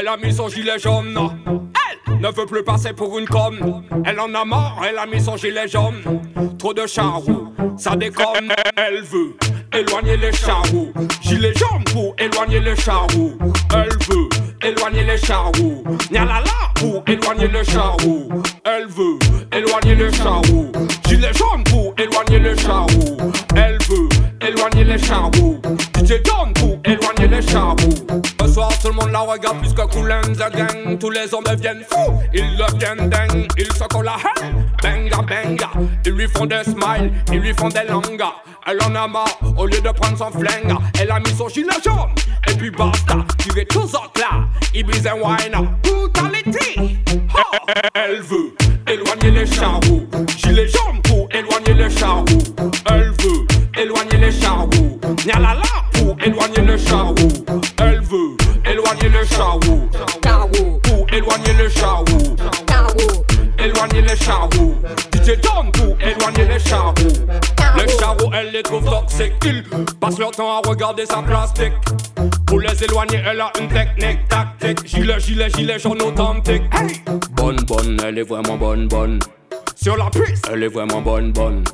elle a mis son gilet jaune. Elle ne veut plus passer pour une conne. Elle en a marre, elle a mis son gilet jaune. Trop de charros, ça déconne. Elle veut éloigner les charros. Gilet jaune pour éloigner les charros. Elle veut éloigner les charros. la pour éloigner les charros. Elle veut éloigner les charros. Gilet jaune pour éloigner les charros. Elle veut éloigner les charros. DJ John pour éloigner les charros. Le monde la regarde plus que the Gang. Tous les hommes deviennent fous, ils deviennent dingues. Ils se collent la haine, benga benga. Ils lui font des smiles, ils lui font des langas. Elle en a marre, au lieu de prendre son flingue, elle a mis son gilet jaune. Et puis basta, tu veux tous autres là. Ibiza wine, brutality. Elle veut éloigner les charros. Gilet jaune pour éloigner les charros. Elle veut éloigner les charros. Nyalala pour Éloigner les charros. DJ Don pour éloigner les charros. Les charros, elle les trouve toxiques. Ils passent leur temps à regarder sa plastique. Pour les éloigner, elle a une technique tactique. Gilet, gilet, gilet jaune authentique. Hey! Bonne, bonne, elle est vraiment bonne, bonne. Sur la piste, elle est vraiment bonne, bonne.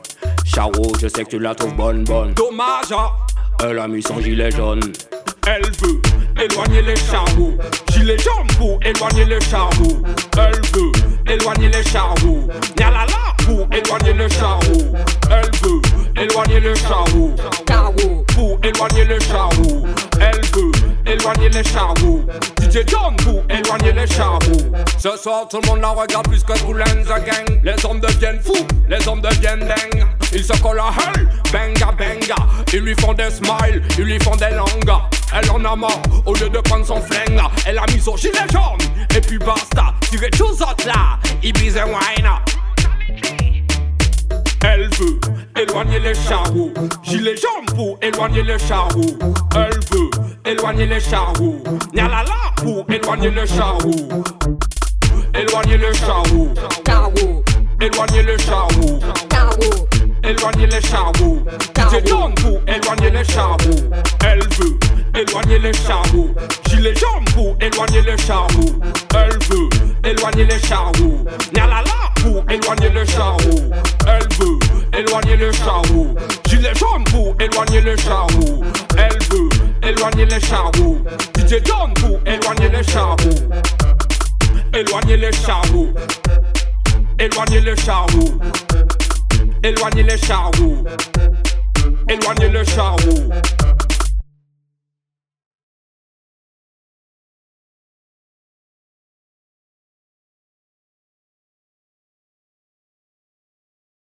Charo, je sais que tu la trouves bonne, bonne. Dommage, hein? Elle a mis son gilet jaune. Elle veut éloigner les charros. Gilet jaune pour éloigner les charros. Elle veut éloigner les charros. Nyalala pour éloigner les charros. Elle veut éloigner les charros. Pour éloigner les charros. Elle veut éloigner les charros. DJ John pour éloigner les charros. Ce soir, tout le monde la regarde plus que the Gang. Les hommes deviennent fous, les hommes deviennent dingues. Ils se collent à elle, benga benga. Ils lui font des smiles, ils lui font des langues. Elle en a marre, au lieu de prendre son flingue, elle a mis son gilet jaune. Et puis basta, tu veux choses autres là, Ibiza wine. Elle veut éloigner les charros. Gilet jaune pour éloigner les charros. Elle veut éloigner les charros. Nyalala pour éloigner les charros. Éloigner les charros. Éloigner les charros. Éloigner les charros. DJ jaune pour éloigner les charros. Elle veut éloigner les charros. Gilet jaune pour éloigner les charros. Elle éloigner les charros. Nyalala pour éloigner les charros. Elle veut éloigner les. Gilet jaune pour éloigner les charros. Elle veut éloigner les charros. DJ jaune pour éloigner les charros. Éloigner les charros. Éloigner les charros. Éloigner les charros. Éloigner les charros.